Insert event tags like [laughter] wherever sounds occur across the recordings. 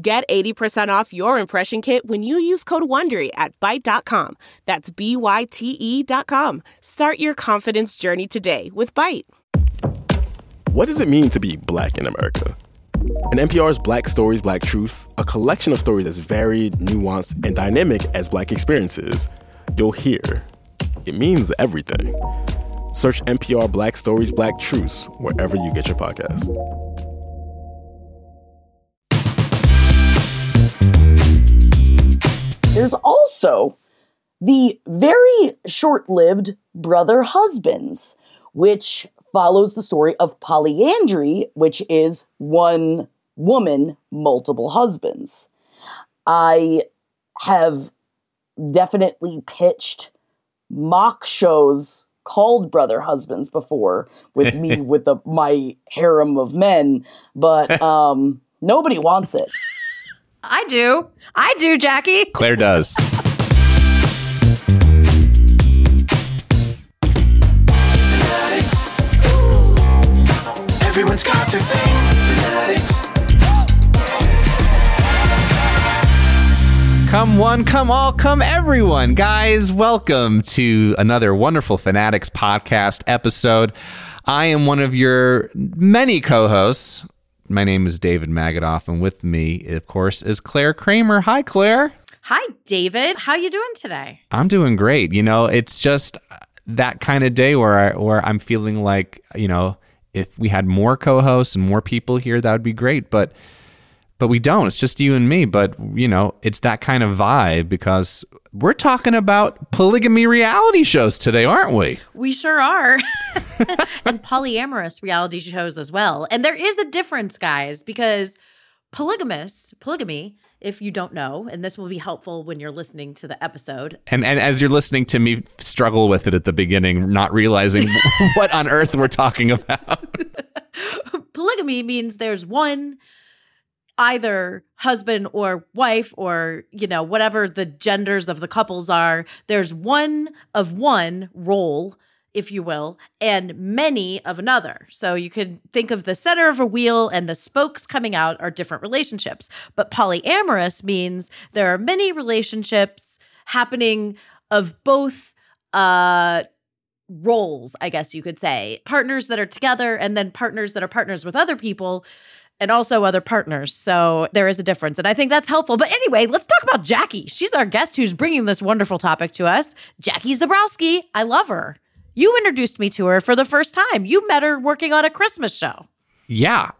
Get 80% off your impression kit when you use code WONDERY at Byte.com. That's B-Y-T-E dot com. Start your confidence journey today with Byte. What does it mean to be black in America? In NPR's Black Stories, Black Truths, a collection of stories as varied, nuanced, and dynamic as black experiences, you'll hear it means everything. Search NPR Black Stories, Black Truths wherever you get your podcasts. There's also the very short lived Brother Husbands, which follows the story of polyandry, which is one woman, multiple husbands. I have definitely pitched mock shows called Brother Husbands before with me [laughs] with the my harem of men, but um, nobody wants it. I do. I do, Jackie. Clare does. Everyone's got their thing. Fanaddicts. Come one, come all, come everyone. Guys, welcome to another wonderful Fanaddicts podcast episode. I am one of your many co hosts. My name is David Magidoff, and with me, of course, is Clare Kramer. Hi, Clare. Hi, David. How you doing today? I'm doing great. You know, it's just that kind of day where I, where I'm feeling like, you know, if we had more co-hosts and more people here, that would be great. But but we don't. It's just you and me. But you know, it's that kind of vibe because we're talking about polygamy reality shows today, aren't we? We sure are. [laughs] and polyamorous reality shows as well. And there is a difference, guys, because polygamous, polygamy, if you don't know, and this will be helpful when you're listening to the episode. And and as you're listening to me struggle with it at the beginning, not realizing [laughs] what on earth we're talking about. [laughs] polygamy means there's one either husband or wife or you know whatever the genders of the couples are there's one of one role if you will and many of another. So you could think of the center of a wheel and the spokes coming out are different relationships. But polyamorous means there are many relationships happening of both uh roles i guess you could say. Partners that are together and then partners that are partners with other people and also other partners. So there is a difference. And I think that's helpful. But anyway, let's talk about Jackie. She's our guest who's bringing this wonderful topic to us. Jackie Zebrowski. I love her. You introduced me to her for the first time. You met her working on a Christmas show. Yeah.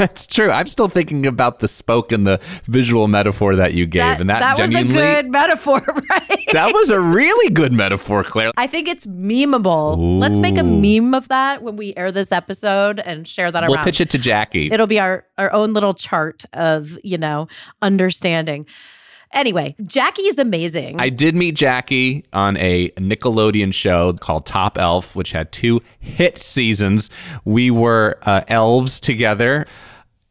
That's true. I'm still thinking about the spoke and the visual metaphor that you gave, That, and that, that was a good [laughs] metaphor, right? that was a really good metaphor, Clare. I think it's memeable. Let's make a meme of that when we air this episode and share that around. We'll pitch it to Jackie. It'll be our our own little chart of, you know, understanding. Anyway, Jackie is amazing. I did meet Jackie on a Nickelodeon show called Top Elf, which had two hit seasons. We were uh, elves together.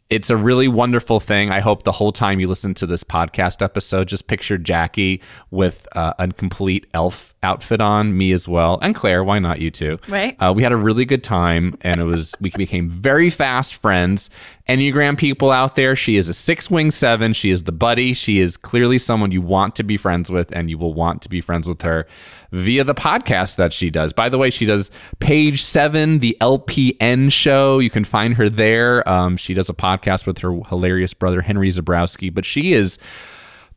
It's a really wonderful thing. I hope the whole time you listen to this podcast episode, just picture Jackie with uh, a complete elf outfit on, me as well, and Clare. Why not you too? Right. Uh, we had a really good time, and it was we became very fast friends. Enneagram people out there, she is a six wing seven. She is the buddy. She is clearly someone you want to be friends with, and you will want to be friends with her via the podcast that she does. By the way, she does Page Seven, the LPN show. You can find her there. Um, she does a podcast with her hilarious brother Henry Zebrowski, but she is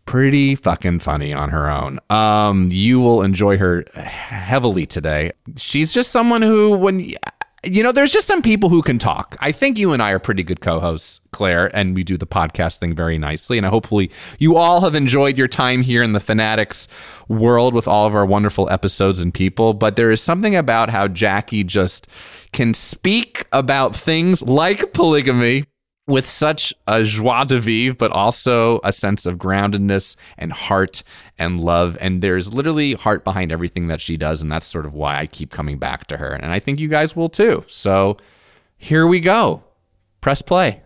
pretty fucking funny on her own. Um, you will enjoy her heavily today. She's just someone who, when you know, there's just some people who can talk. I think you and I are pretty good co-hosts, Clare, and we do the podcast thing very nicely. And hopefully, you all have enjoyed your time here in the Fanaddicts world with all of our wonderful episodes and people. But there is something about how Jackie just can speak about things like polygamy with such a joie de vivre, but also a sense of groundedness and heart and love. And there's literally heart behind everything that she does. And that's sort of why I keep coming back to her. And I think you guys will too. So here we go. Press play.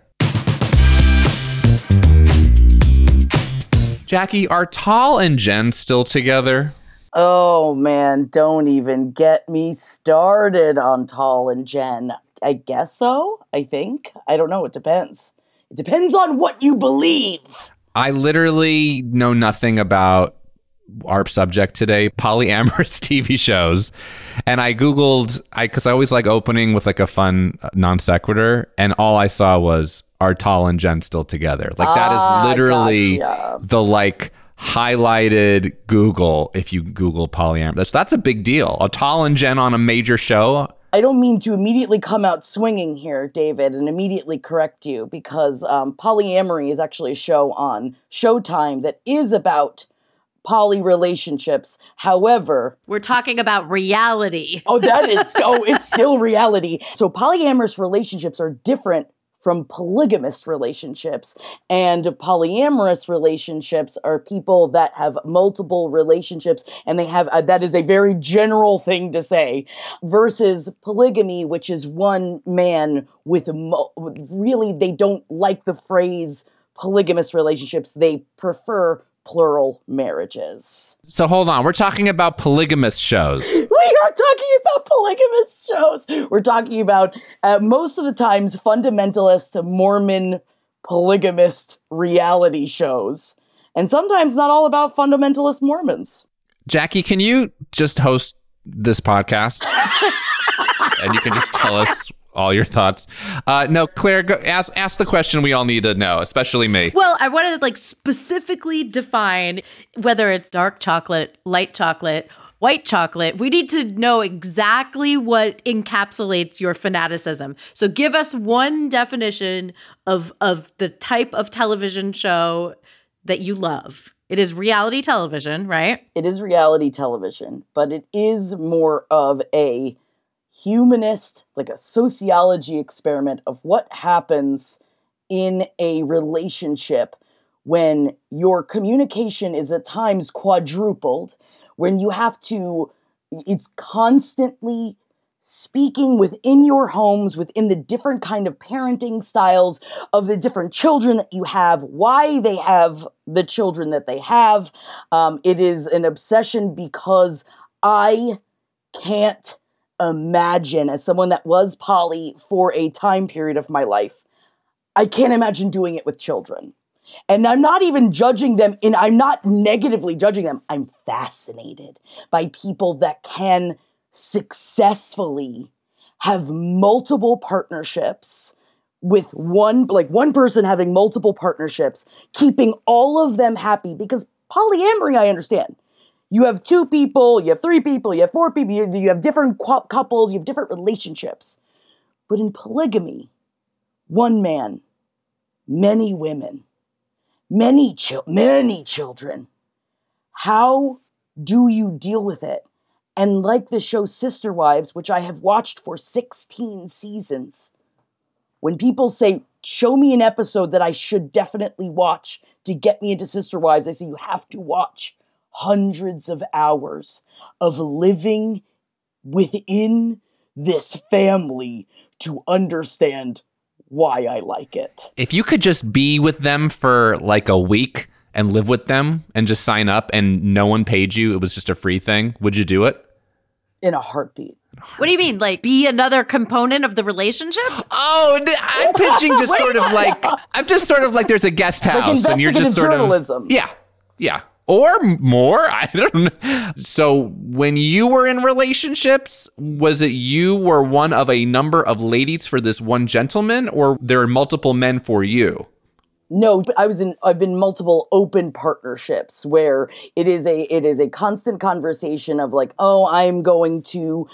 Jackie, are Tal and Jen still together? Oh man, don't even get me started on Tal and Jen. I guess so. I think. I don't know. It depends. It depends on what you believe. I literally know nothing about our subject today [laughs] polyamorous [laughs] TV shows. And I Googled, I because I always like opening with like a fun uh, non sequitur. And all I saw was, are Tal and Jen still together? Like that Ah, literally gotcha. the like highlighted Google if you Google polyamorous. That's, that's a big deal. A Tal and Jen on a major show. I don't mean to immediately come out swinging here, David, and immediately correct you because um, Polyamory is actually a show on Showtime that is about poly relationships. However, We're talking about reality. oh, that is [laughs] so, it's still reality. So, polyamorous relationships are different from polygamous relationships. And polyamorous relationships are people that have multiple relationships and they have, uh, that is a very general thing to say, versus polygamy, which is one man with, with really, they don't like the phrase polygamous relationships. They prefer plural marriages. So hold on. We're talking about polygamous shows. [laughs] We are talking about polygamous shows. We're talking about uh, most of the times fundamentalist Mormon polygamist reality shows, and sometimes not all about fundamentalist Mormons. Jackie, can you just host this podcast? [laughs] and you can just tell us all your thoughts. Uh, no, Clare, go, ask ask the question we all need to know, especially me. Well, I want to like specifically define whether it's dark chocolate, light chocolate, white chocolate. We need to know exactly what encapsulates your fanaticism. So give us one definition of of the type of television show that you love. It is reality television, right? It is reality television, but it is more of a humanist, like a sociology experiment of what happens in a relationship when your communication is at times quadrupled, when you have to, it's constantly speaking within your homes, within the different kind of parenting styles of the different children that you have, why they have the children that they have. Um, it is an obsession because I can't imagine, as someone that was poly for a time period of my life, I can't imagine doing it with children. And I'm not even judging them in I'm not negatively judging them. I'm fascinated by people that can successfully have multiple partnerships with one like one person having multiple partnerships, keeping all of them happy because polyamory I understand. You have two people, you have three people, you have four people, you, you have different cou- couples, you have different relationships. But in polygamy, one man, many women, many chil- many children. How do you deal with it? And like the show Sister Wives, which I have watched for 16 seasons, when people say, Show me an episode that I should definitely watch to get me into Sister Wives, I say, You have to watch hundreds of hours of living within this family to understand why I like it. If you could just be with them for like a week and live with them and just sign up and no one paid you, it was just a free thing, would you do it? In a heartbeat. What do you mean? Like be another component of the relationship? Oh, I'm pitching just [laughs] sort of like I'm just sort of like there's a guest house and you're just sort journalism. of yeah, yeah, or more. [laughs] I don't know. So when you were in relationships, was it you were one of a number of ladies for this one gentleman, or there are multiple men for you? No, but I was in I've been multiple open partnerships where it is a it is a constant conversation of like, "Oh, I'm going to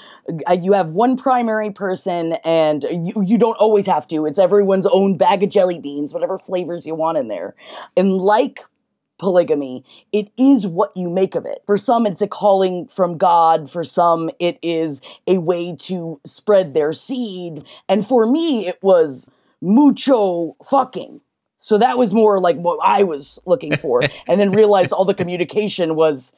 you have one primary person and you you don't always have to. It's everyone's own bag of jelly beans, whatever flavors you want in there." And like polygamy, it is what you make of it. For some, it's a calling from God. For some, it is a way to spread their seed. And for me, it was mucho fucking. So that was more like what I was looking for. [laughs] and then realized all the communication was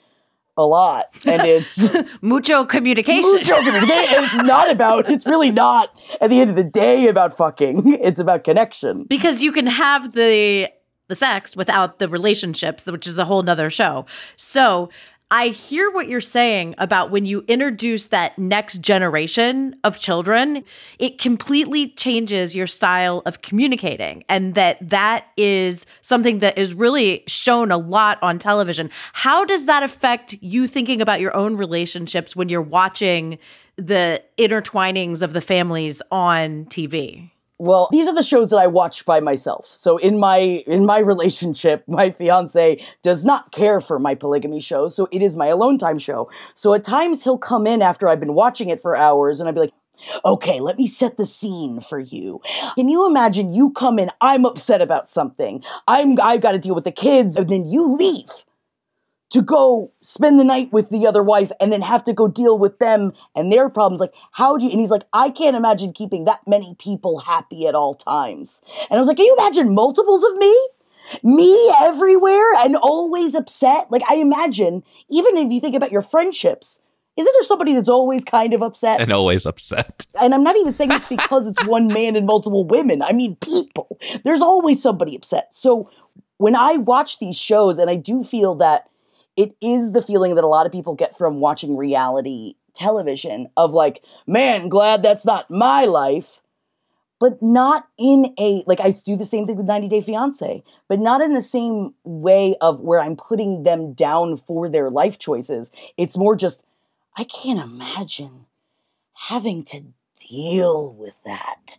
a lot. And it's [laughs] Mucho communication. mucho communication. It's not about, it's really not at the end of the day about fucking. It's about connection. because you can have the the sex without the relationships which is a whole nother show. So i hear what you're saying about when you introduce that next generation of children it completely changes your style of communicating and that that is something that is really shown a lot on television. How does that affect you thinking about your own relationships when you're watching the intertwinings of the families on tv Well, these are the shows that I watch by myself. So in my in my relationship, [laughs] my fiance does not care for my polygamy show, so it is my alone time show. So at times he'll come in after I've been watching it for hours and I'd be like, "Okay, let me set the scene for you. Can you imagine you come in, I'm upset about something. I'm I've got to deal with the kids and then you leave." To go spend the night with the other wife and then have to go deal with them and their problems. Like, how do you? And he's like, I can't imagine keeping that many people happy at all times. And I was like, Can you imagine multiples of me? Me everywhere and always upset? Like, I imagine, even if you think about your friendships, isn't there somebody that's always kind of upset? and always upset. and I'm not even saying this because it's one man and multiple women. I mean, people. There's always somebody upset. So when I watch these shows, and I do feel that it is the feeling that a lot of people get from watching reality television of like, man, glad that's not my life. But not in a, like, I do the same thing with 90 Day Fiance, but not in the same way of where I'm putting them down for their life choices. It's more just, I can't imagine having to deal with that.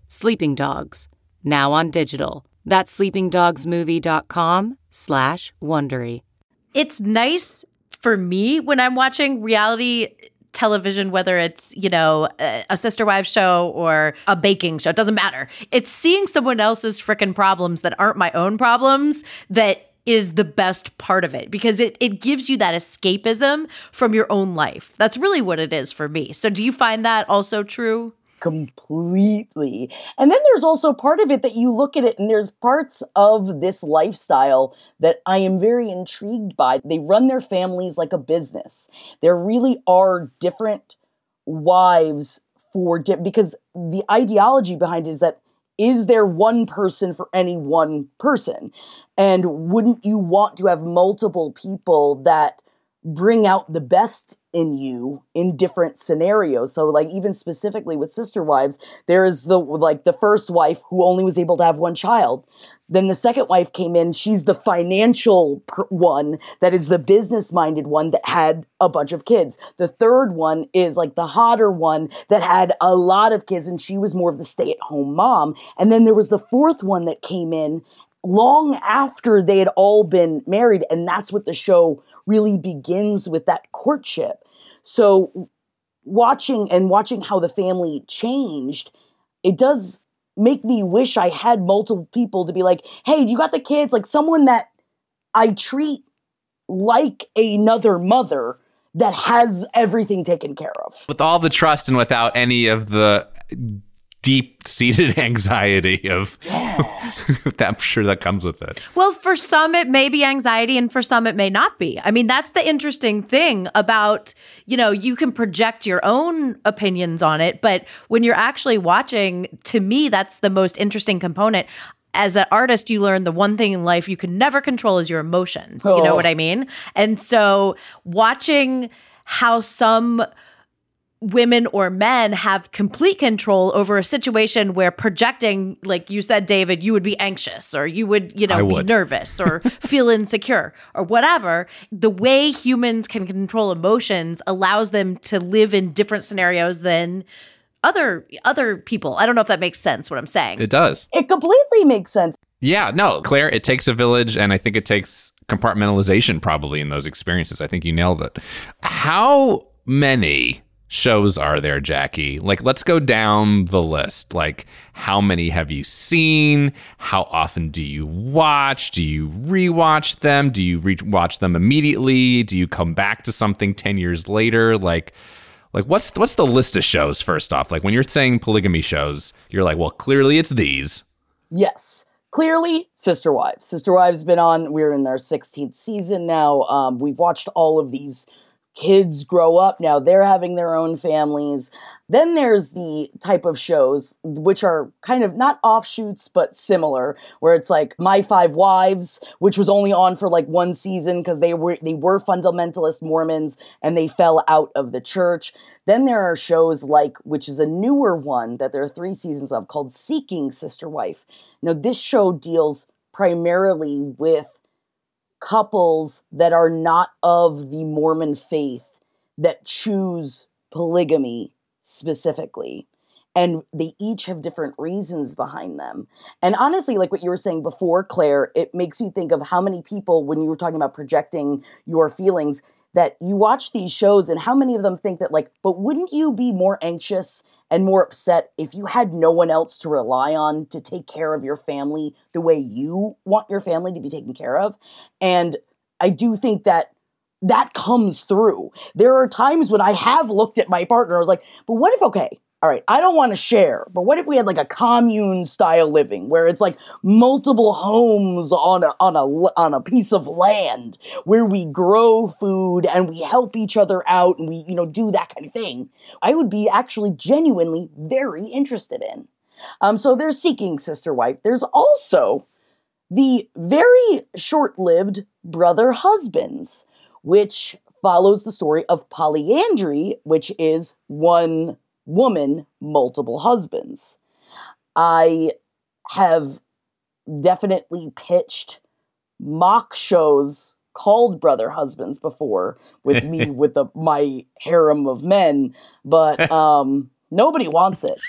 Sleeping Dogs, now on digital. That's sleepingdogsmovie.com slash Wondery. it's nice for me when I'm watching reality television, whether it's, you know, a, sister wives show or a baking show, it doesn't matter. It's seeing someone else's freaking problems that aren't my own problems that is the best part of it because it, it gives you that escapism from your own life. That's really what it is for me. So do you find that also true? Completely. And then there's also part of it that you look at it and there's parts of this lifestyle that I am very intrigued by. They run their families like a business. There really are different wives for di- because the ideology behind it is that is there one person for any one person? And wouldn't you want to have multiple people that bring out the best in you in different scenarios. So like even specifically with sister wives, there is the like the first wife who only was able to have one child. Then the second wife came in, she's the financial one that is the business minded one that had a bunch of kids. The third one is like the hotter one that had a lot of kids and she was more of the stay at home mom. And then there was the fourth one that came in long after they had all been married and that's what the show really begins with that courtship. So watching and watching how the family changed it does make me wish i had multiple people to be like hey you got the kids? Like someone that i treat like another mother that has everything taken care of. With all the trust and without any of the deep seated [laughs] anxiety of [laughs] that I'm sure that comes with it. Well, for some, it may be anxiety, and for some, it may not be. I mean, that's the interesting thing about, you know, you can project your own opinions on it, but when you're actually watching, to me, that's the most interesting component. As an artist, you learn the one thing in life you can never control is your emotions. You know Oh. what I mean? And so, watching how some women or men have complete control over a situation where projecting like you said David you would be anxious or you would you know I be nervous or [laughs] feel insecure or whatever the way humans can control emotions allows them to live in different scenarios than other other people I don't know if that makes sense what I'm saying It does. It completely makes sense. Yeah, no, Clare, it takes a village, and I think it takes compartmentalization probably in those experiences. I think you nailed it. How many shows are there, Jackie? Like, let's go down the list. Like, how many have you seen? How often do you watch? Do you rewatch them? Do you rewatch them immediately? Do you come back to something 10 years later? Like, like what's what's the list of shows first off? Like when you're saying polygamy shows, you're like, well, clearly it's these. Yes. Clearly, Sister Wives. Sister Wives been on. We're in our 16th season now. Um, we've watched all of these kids grow up now. They're having their own families. Then there's the type of shows which are kind of not offshoots but similar, where it's like My Five Wives, which was only on for like one season because they were they were fundamentalist Mormons and they fell out of the church. Then there are shows like, which is a newer one that there are three seasons of, called Seeking Sister Wife. Now, this show deals primarily with couples that are not of the Mormon faith that choose polygamy specifically. And they each have different reasons behind them. And honestly, like what you were saying before, Clare, it makes me think of how many people, when you were talking about projecting your feelings, that you watch these shows and how many of them think that, like, but wouldn't you be more anxious and more upset if you had no one else to rely on to take care of your family the way you want your family to be taken care of? And I do think that that comes through. There are times when I have looked at my partner, I was like, but what if, okay, all right, I don't want to share, but what if we had like a commune style living where it's like multiple homes on a on a on a piece of land where we grow food and we help each other out and we you know do that kind of thing. I would be actually genuinely very interested in. Um, so there's seeking sister wife. There's also the very short-lived brother husbands, which follows the story of polyandry, which is one woman, multiple husbands. I have definitely pitched mock shows called brother husbands before with me [laughs] with the, my harem of men, but [laughs] um, nobody wants it.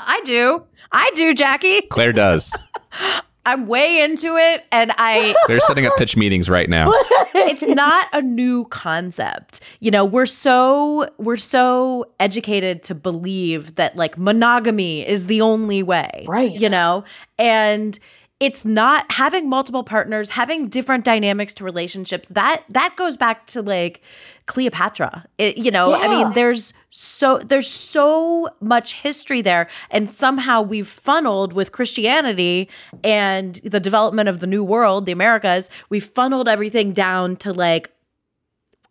I do I do Jackie Clare does. [laughs] I'm way into it and I [laughs] They're setting up pitch meetings right now. [laughs] it's not a new concept. You know, we're so we're so educated to believe that like monogamy is the only way. Right. You know, and it's not having multiple partners, having different dynamics to relationships. That that goes back to like Cleopatra. It, you know, I mean, there's so there's so much history there, and somehow we've funneled with Christianity and the development of the New World, the Americas. We've funneled everything down to like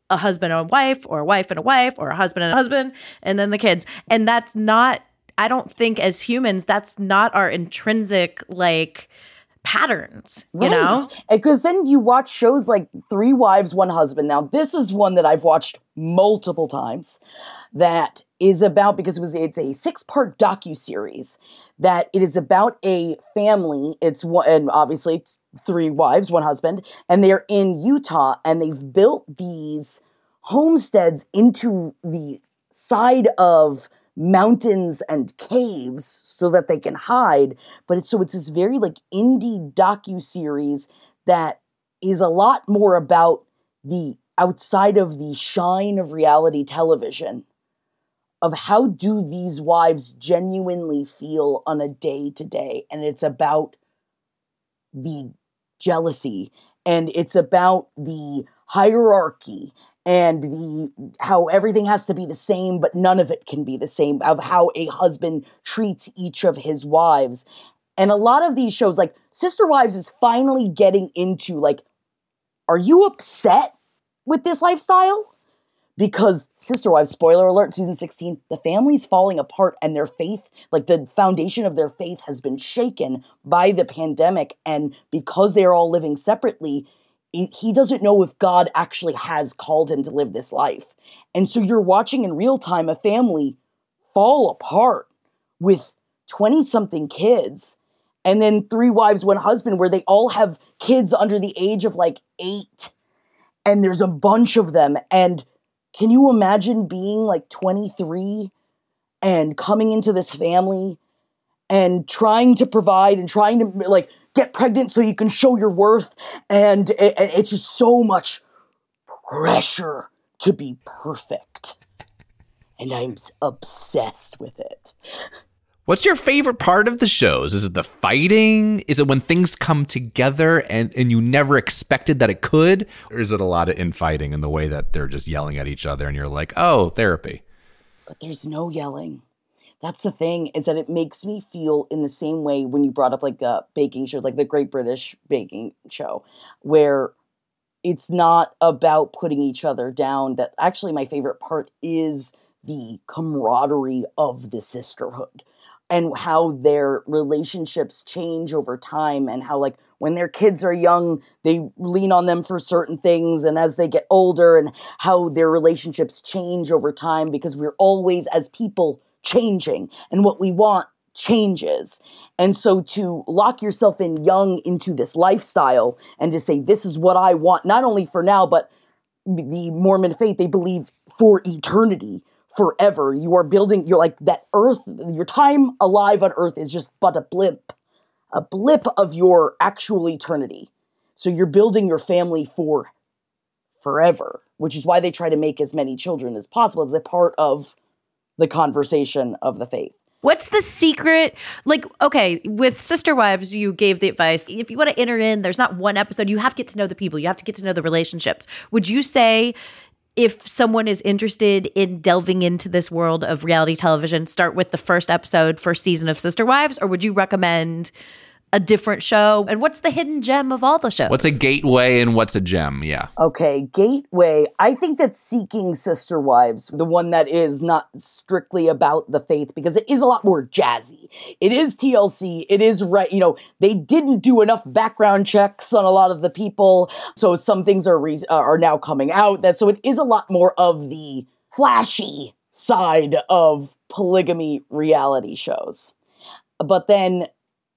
a husband and a wife, or a wife and a wife, or a husband and a husband, and then the kids. And that's not. I don't think as humans that's not our intrinsic like patterns. You know. Because then you watch shows like Three Wives, One Husband. Now, this is one that I've watched multiple times that is about because it was it's a six-part docu-series that it is about a family. It's one and obviously it's three wives, one husband, and they're in Utah and they've built these homesteads into the side of mountains and caves so that they can hide but it's so it's this very like indie docu series that is a lot more about the outside of the shine of reality television of how do these wives genuinely feel on a day to day and it's about the jealousy and it's about the hierarchy and the how everything has to be the same but none of it can be the same of how a husband treats each of his wives. And a lot of these shows like sister wives is finally getting into like are you upset with this lifestyle? Because sister wives spoiler alert season 16 the family's falling apart and their faith like the foundation of their faith has been shaken by the pandemic. And because they're all living separately he doesn't know if god actually has called him to live this life. And so you're watching in real time a family fall apart with 20 something kids. And then three wives one husband where they all have kids under the age of like 8 and there's a bunch of them. And can you imagine being like 23 and coming into this family and trying to provide and trying to like get pregnant so you can show your worth and it, it- it's just so much pressure to be perfect and i'm obsessed with it What's your favorite part of the shows? Is it the fighting? Is it when things come together and, and you never expected that it could? Or is it a lot of infighting in the way that they're just yelling at each other and you're like, oh, therapy? but there's no yelling. That's the thing is that it makes me feel in the same way when you brought up like uh, baking shows, like the Great British Baking Show, where it's not about putting each other down. That actually my favorite part is the camaraderie of the sisterhood and how their relationships change over time and how like when their kids are young they lean on them for certain things and as they get older and how their relationships change over time because we're always as people changing and what we want changes. And so to lock yourself in young into this lifestyle and to say this is what i want not only for now but the mormon faith they believe for eternity forever. You are building you're like that earth your time alive on earth is just but a blimp, a blip of your actual eternity. So you're building your family for forever which is why they try to make as many children as possible as a part of the conversation of the faith What's the secret? Like, okay, with Sister Wives, you gave the advice. If you want to enter in, there's not one episode. You have to get to know the people, you have to get to know the relationships. Would you say if someone is interested in delving into this world of reality television, start with the first episode, first season of Sister Wives? Or would you recommend a different show? And what's the hidden gem of all the shows? What's a gateway and what's a gem? Yeah. Okay, Gateway. I think that Seeking Sister Wives, the one that is not strictly about the faith, because it is a lot more jazzy. It is TLC. It is right. You know, they didn't do enough background checks on a lot of the people, so some things are re- uh, are now coming out. That so it is a lot more of the flashy side of polygamy reality shows. But then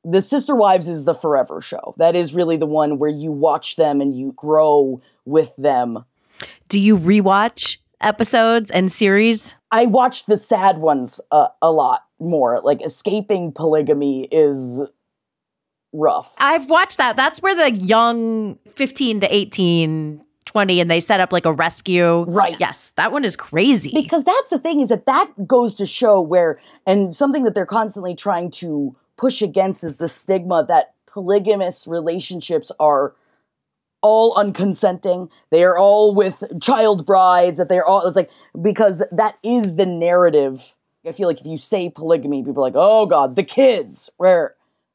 the Sister Wives is the forever show. That is really the one where you watch them and you grow with them. Do you rewatch episodes and series? I watch the sad ones uh, a lot more. Like escaping polygamy is rough. I've watched that. That's where the young 15 to 18, 20, and they set up like a rescue. Right. Yes, that one is crazy. Because that's the thing is that that goes to show where, and something that they're constantly trying to push against is the stigma that polygamous relationships are all unconsenting. They are all with child brides. That they're all. It's like because that is the narrative. I feel like if you say polygamy, people are like, "Oh God, the kids." Where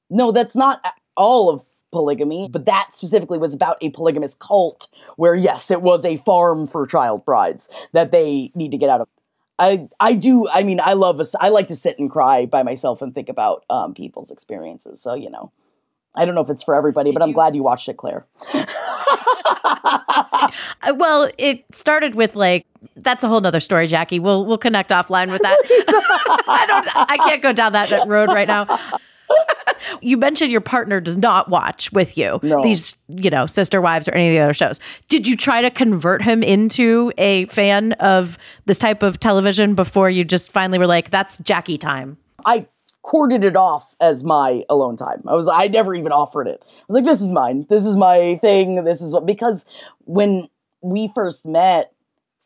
no, that's not all of polygamy, but that specifically was about a polygamous cult where yes, it was a farm for child brides that they need to get out of. I I do. I mean, I love. A, I like to sit and cry by myself and think about um, people's experiences. So you know, I don't know if it's for everybody, but I'm glad you watched it, Clare. [laughs] Uh, well, it started with like that's a whole nother story, Jackie. We'll we'll connect offline with that. [laughs] I don't. I can't go down that road right now. [laughs] you mentioned your partner does not watch with you No. these, you know, Sister Wives or any of the other shows. Did you try to convert him into a fan of this type of television before you just finally were like, "That's Jackie time"? I corded it off as my alone time. I was I never even offered it. I was like, this is mine. This is my thing. This is what because when we first met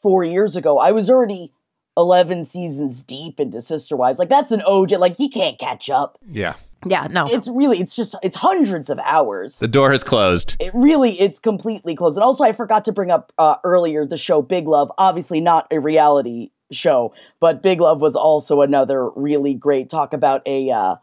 four years ago, I was already eleven seasons deep into Sister Wives. Like that's an OJ. Like he can't catch up. Yeah. Yeah, no. It's really, it's just, it's hundreds of hours. The door is closed. It really, it's completely closed. And also, I forgot to bring up uh, earlier the show Big Love. Obviously, not a reality show, but Big Love was also another really great talk about a uh,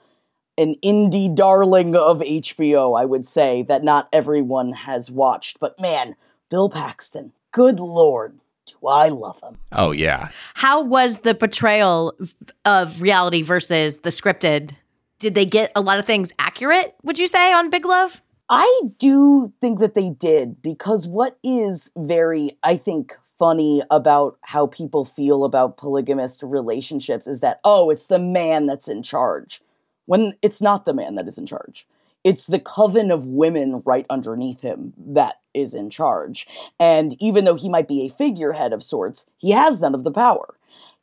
an indie darling of HBO. I would say that not everyone has watched, but man, Bill Paxton, good lord, do I love him? Oh yeah. How was the portrayal of reality versus the scripted? Did they get a lot of things accurate, would you say, on Big Love? I do think that they did because what is very, I think, funny about how people feel about polygamist relationships is that, oh, it's the man that's in charge. When it's not the man that is in charge. It's the coven of women right underneath him that is in charge. And even though he might be a figurehead of sorts, he has none of the power.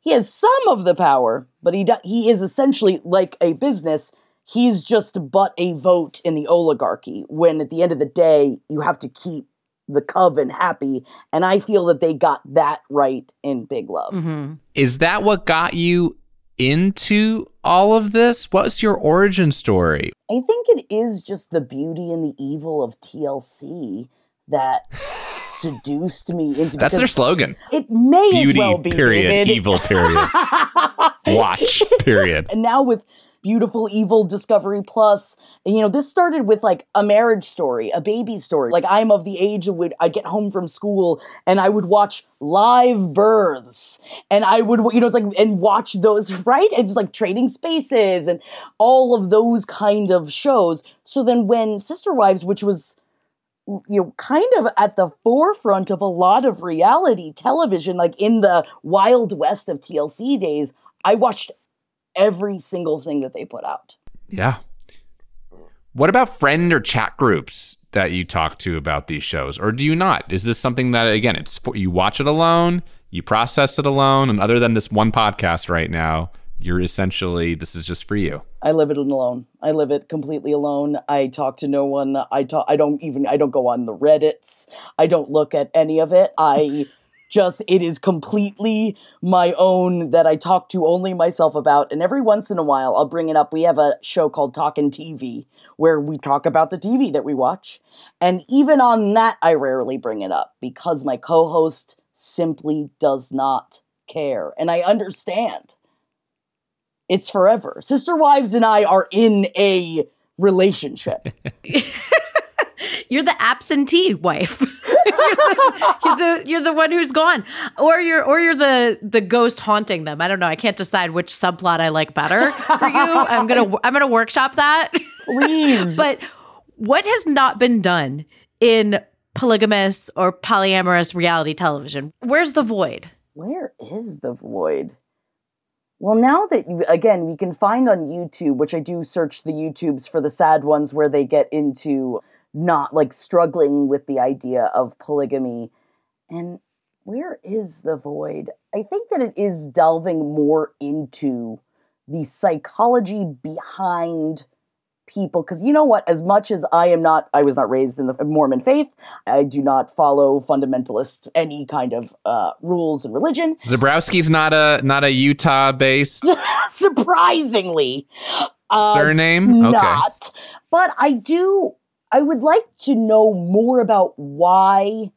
He has some of the power, but he do- he is essentially like a business. He's just but a vote in the oligarchy. When at the end of the day, you have to keep the coven happy, and I feel that they got that right in Big Love. Mm-hmm. Is that what got you into all of this? What's your origin story? I think it is just the beauty and the evil of TLC that [laughs] seduced me into. That's their slogan. It may Beauty as well be period, David. evil period. [laughs] Watch period. and now with beautiful evil discovery plus you know this started with like a marriage story a baby story like i'm of the age of would i get home from school and i would watch live births and i would you know it's like and watch those [laughs] right it's like trading spaces and all of those kind of shows so then when sister wives which was you know kind of at the forefront of a lot of reality television like in the wild west of tlc days i watched every single thing that they put out. Yeah. What about friend or chat groups that you talk to about these shows, or do you not? Is this something that again, it's you watch it alone, you process it alone, and other than this one podcast right now, you're essentially this is just for you. I live it alone. I live it completely alone. I talk to no one. I talk. I don't even. I don't go on the Reddits. I don't look at any of it. I [laughs] just. It is completely my own that I talk to only myself about. And every once in a while, I'll bring it up. We have a show called Talkin' TV where we talk about the TV that we watch. And even on that, I rarely bring it up because my co-host simply does not care, and I understand it's forever. Sister Wives and I are in a relationship. [laughs] You're the absentee wife. [laughs] you're, the, you're the you're the one who's gone, or you're or you're the the ghost haunting them. I don't know. I can't decide which subplot I like better for you. I'm gonna I'm gonna workshop that. Please. [laughs] but what has not been done in polygamous or polyamorous reality television? Where's the void? Where is the void? Well, now that again, we can find on YouTube, which I do search the YouTubes for the sad ones where they get into not like struggling with the idea of polygamy. And where is the void? I think that it is delving more into the psychology behind people because you know what as much as i am not i was not raised in the mormon faith i do not follow fundamentalist any kind of uh, rules and religion Zebrowski's not a not a Utah based [laughs] surprisingly uh, surname. Okay. not but i do i would like to know more about why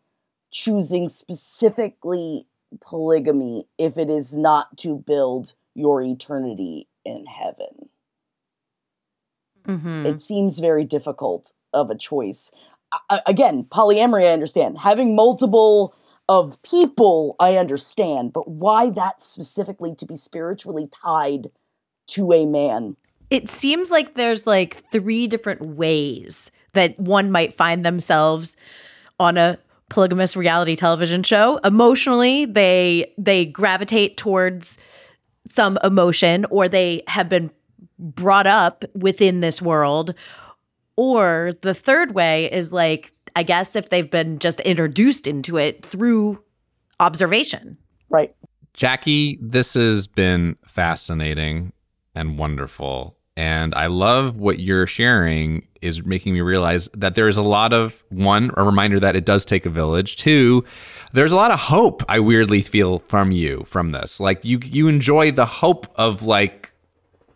choosing specifically polygamy if it is not to build your eternity in heaven Mm-hmm. it seems very difficult of a choice. I- again, polyamory, I understand. Having multiple of people, I understand. But why that specifically to be spiritually tied to a man? it seems like there's like three different ways that one might find themselves on a polygamous reality television show emotionally they they gravitate towards some emotion or they have been brought up within this world or the third way is like i guess if they've been just introduced into it through observation Right. Jackie, this has been fascinating and wonderful. And I love what you're sharing is making me realize that there's a lot of one, a reminder that it does take a village. Two, there's a lot of hope I weirdly feel from you from this. Like you you enjoy the hope of like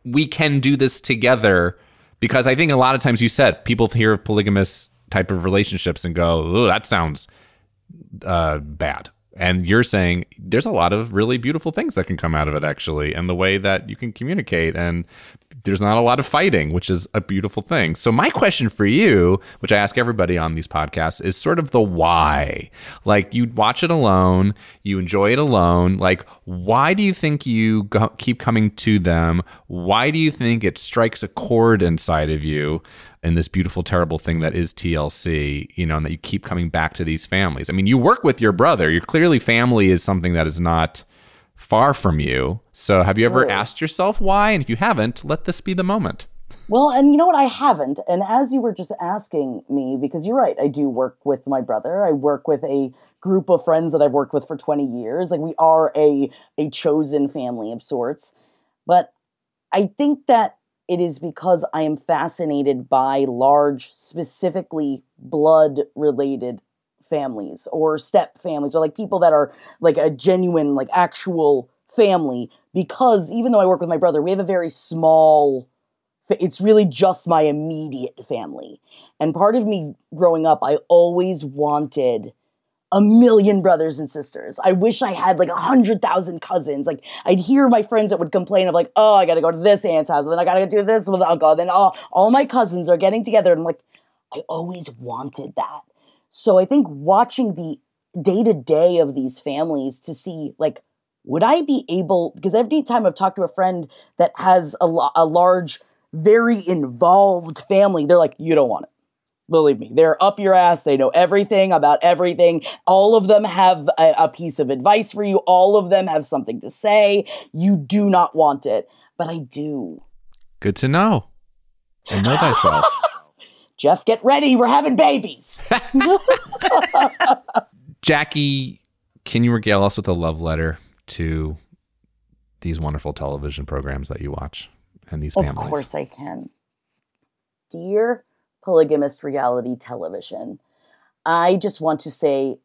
we can do this together Because I think a lot of times you said people hear of polygamous type of relationships and go, "Oh, that sounds uh, bad." And you're saying there's a lot of really beautiful things that can come out of it, actually, and the way that you can communicate, and there's not a lot of fighting, which is a beautiful thing. So, my question for you, which I ask everybody on these podcasts, is sort of the why. Like, you watch it alone, you enjoy it alone. Like, why do you think you go- keep coming to them? Why do you think it strikes a chord inside of you? in this beautiful, terrible thing that is TLC, you know, and that you keep coming back to these families. I mean, you work with your brother. You're clearly family is something that is not far from you. So have you ever Sure. asked yourself why? And if you haven't, let this be the moment. Well, and you know what? I haven't. And as you were just asking me, because you're right, I do work with my brother. I work with a group of friends that I've worked with for 20 years. Like we are a a chosen family of sorts. But I think that it is because I am fascinated by large, specifically blood related families or step families or like people that are like a genuine, like actual family. Because even though I work with my brother, we have a very small it's really just my immediate family. And part of me growing up, I always wanted a million brothers and sisters. I wish I had like a hundred thousand cousins. Like I'd hear my friends that would complain of like, oh, I gotta go to this aunt's house, and then I gotta do this with uncle. Then all all my cousins are getting together, and I'm like, I always wanted that. So I think watching the day to day of these families to see like, would I be able? Because every time I've talked to a friend that has a, a large, very involved family, they're like, you don't want it. Believe me, they're up your ass. They know everything about everything. All of them have a, a piece of advice for you. All of them have something to say. You do not want it, but I do. Good to know. And know thyself. [laughs] Jeff, get ready. We're having babies. [laughs] Jackie, can you regale us with a love letter to these wonderful television programs that you watch and these families? Of course I can. Dear polygamist reality television, I just want to say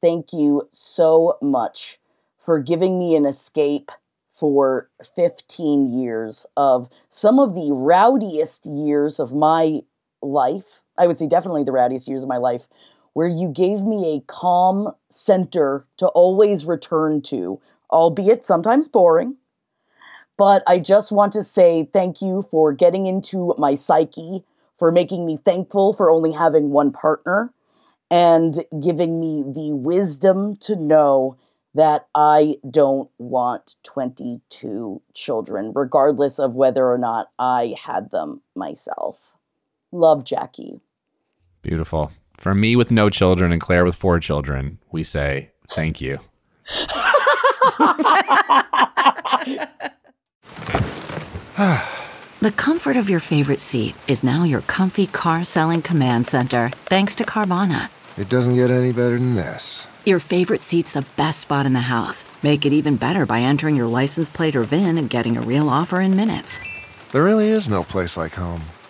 thank you so much for giving me an escape for 15 years of some of the rowdiest years of my life. I would say definitely the rowdiest years of my life, where you gave me a calm center to always return to, albeit sometimes boring. But I just want to say thank you for getting into my psyche, for making me thankful for only having one partner, and giving me the wisdom to know that I don't want 22 children, regardless of whether or not I had them myself. Love Jackie. Beautiful. For me with no children and Clare with four children, we say thank you. [laughs] The comfort of your favorite seat is now your comfy car selling command center, thanks to Carvana. It doesn't get any better than this. Your favorite seat's the best spot in the house. Make it even better by entering your license plate or VIN and getting a real offer in minutes. There really is no place like home.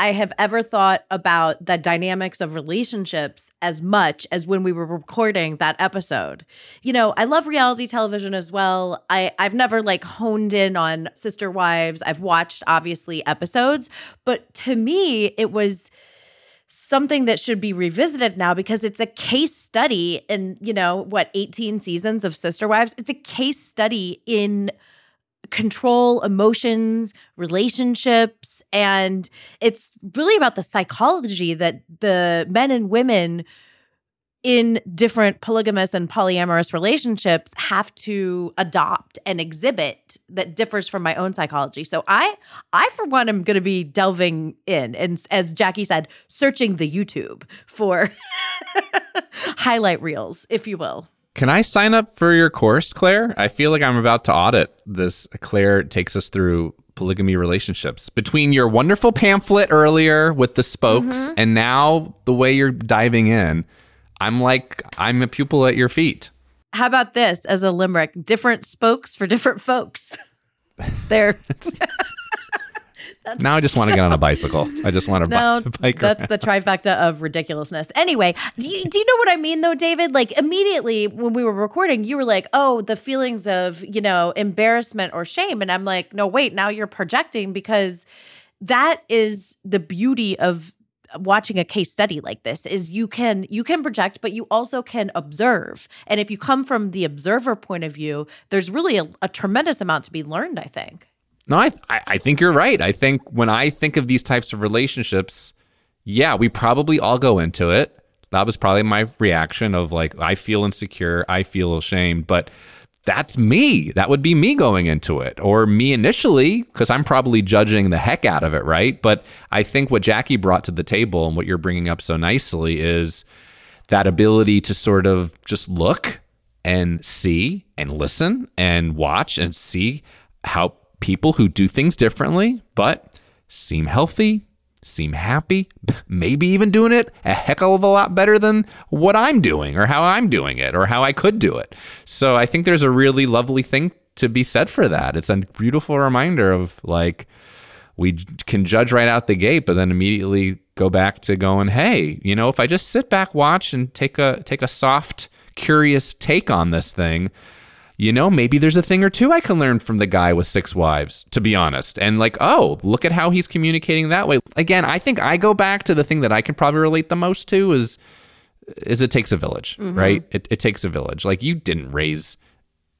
I have ever thought about the dynamics of relationships as much as when we were recording that episode. You know, I love reality television as well. I I've never like honed in on Sister Wives. I've watched obviously episodes, but to me it was something that should be revisited now because it's a case study in, you know, what 18 seasons of Sister Wives. It's a case study in control emotions, relationships, and it's really about the psychology that the men and women in different polygamous and polyamorous relationships have to adopt and exhibit that differs from my own psychology. So I I for one am going to be delving in and as Jackie said searching the YouTube for [laughs] highlight reels if you will. Can I sign up for your course, Clare? I feel like I'm about to audit this. Clare takes us through polygamy relationships between your wonderful pamphlet earlier with the spokes Mm-hmm. and now the way you're diving in. I'm like, I'm a pupil at your feet. How about this as a limerick? Different spokes for different folks. [laughs] there. [laughs] Now I just want to get on a bicycle. I just want to No, bi- [laughs] bike that's around. the trifecta of ridiculousness. Anyway, do you, do you know what I mean though, David? Like immediately when we were recording, you were like, "Oh, the feelings of you know embarrassment or shame," and I'm like, "No, wait, now you're projecting because that is the beauty of watching a case study like this is you can you can project but you also can observe and if you come from the observer point of view there's really a, a tremendous amount to be learned i think No, I, I think you're right. I think when I think of these types of relationships, yeah, we probably all go into it. That was probably my reaction of like, I feel insecure, I feel ashamed, but that's me. That would be me going into it, or me initially, because I'm probably judging the heck out of it, right? But I think what Jackie brought to the table and what you're bringing up so nicely is that ability to sort of just look and see and listen and watch and see how people who do things differently but seem healthy, seem happy, [laughs] maybe even doing it a heck of a lot better than what I'm doing or how I'm doing it or how I could do it. So I think there's a really lovely thing to be said for that. It's a beautiful reminder of like, we can judge right out the gate, but then immediately go back to going, hey, you know, if I just sit back, watch, and take a take a soft, curious take on this thing, you know, maybe there's a thing or two I can learn from the guy with six wives, to be honest. And like, oh, look at how he's communicating that way. Again, I think I go back to the thing that I can probably relate the most to is is it takes a village, mm-hmm. right? It, it takes a village. Like you didn't raise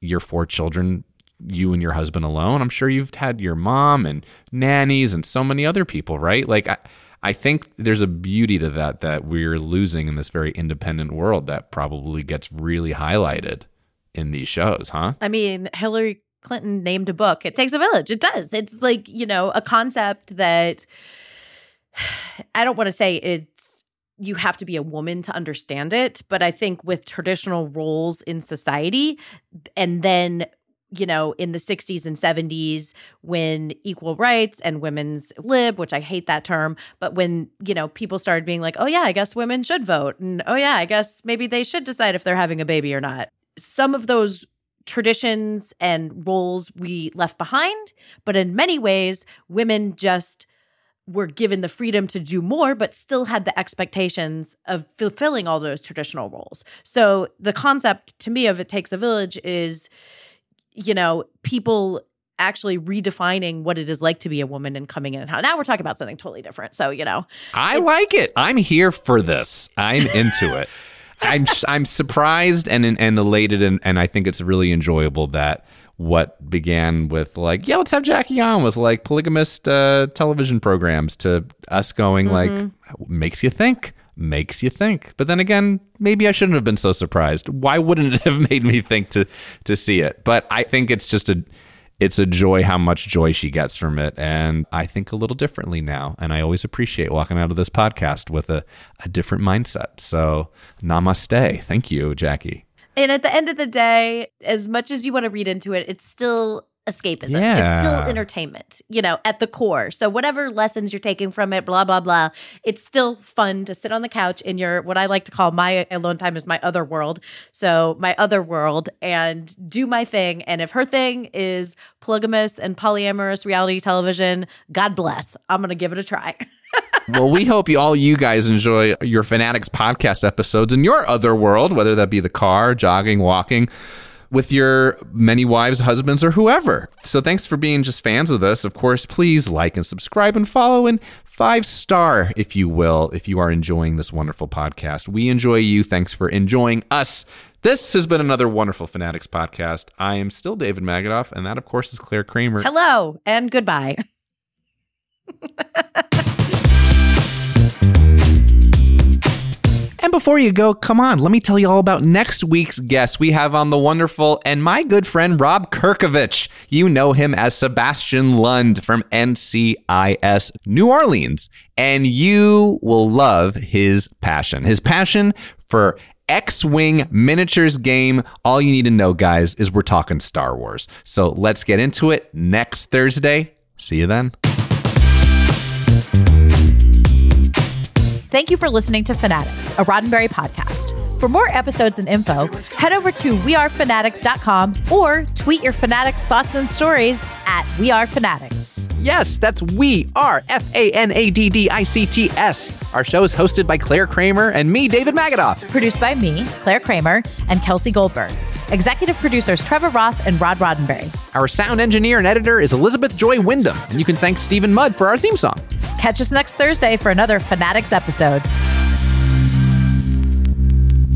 your four children, you and your husband alone. I'm sure you've had your mom and nannies and so many other people, right? Like I, I think there's a beauty to that that we're losing in this very independent world that probably gets really highlighted in these shows, huh? I mean, Hillary Clinton named a book. It takes a village. It does. It's like, you know, a concept that [sighs] I don't want to say it's you have to be a woman to understand it, but I think with traditional roles in society and then you know, in the 60s and 70s, when equal rights and women's lib, which I hate that term, but when, you know, people started being like, oh, yeah, I guess women should vote. And oh, yeah, I guess maybe they should decide if they're having a baby or not. Some of those traditions and roles we left behind, but in many ways, women just were given the freedom to do more, but still had the expectations of fulfilling all those traditional roles. So the concept to me of it takes a village is, you know, people actually redefining what it is like to be a woman and coming in and how now we're talking about something totally different. So, you know, I like it. I'm here for this. I'm into it. [laughs] I'm I'm surprised and and elated and and I think it's really enjoyable that what began with like yeah let's have Jackie on with like polygamist uh, television programs to us going like makes you think makes you think. But then again maybe I shouldn't have been so surprised. Why wouldn't it have [laughs] made me think to to see it? But I think it's just a it's a joy how much joy she gets from it. And I think a little differently now. And I always appreciate walking out of this podcast with a, a different mindset. So namaste. Thank you, Jackie. and at the end of the day, as much as you want to read into it, it's still escapism. It's still entertainment, you know, at the core. So whatever lessons you're taking from it, blah, blah, blah, it's still fun to sit on the couch in your what I like to call my alone time is my other world. So my other world and do my thing. And if her thing is polygamous and polyamorous reality television, God bless. I'm gonna give it a try. [laughs] well, we hope you all you guys enjoy your Fanaddicts podcast episodes in your other world, whether that be the car, jogging, walking, with your many wives, husbands, or whoever. So thanks for being just fans of this. Of course, please like and subscribe and follow and five star, if you will, if you are enjoying this wonderful podcast. We enjoy you. Thanks for enjoying us. This has been another wonderful Fanaddicts podcast. I am still David Magidoff, and that, of course, is Clare Kramer. Hello and goodbye. [laughs] And before you go, come on, let me tell you all about next week's guest. We have on the wonderful and my good friend Rob Kerkovich. You know him as Sebastian Lund from NCIS New Orleans, and you will love his passion. His passion for X Wing miniatures game. All you need to know, guys, is we're talking Star Wars. So let's get into it next Thursday. See you then. Thank you for listening to Fanaddicts, a Roddenberry podcast. For more episodes and info, head over to wearefanaddicts.com or tweet your Fanaddicts thoughts and stories at wearefanaddicts. Yes, that's We Are F A N A D D I C T S. Our show is hosted by Clare Kramer and me, David Magidoff. Produced by me, Clare Kramer, and Kelsey Goldberg. Executive producers Trevor Roth and Rod Roddenberry. Our sound engineer and editor is Elizabeth Joy Wyndham, and you can thank Stephen Mudd for our theme song. Catch us next Thursday for another Fanaddicts episode.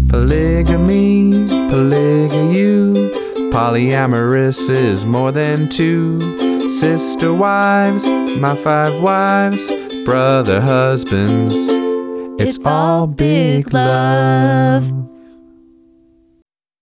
Polygamy, polygamy, polyamorous is more than two. Sister wives, my five wives, brother husbands. It's, all big love.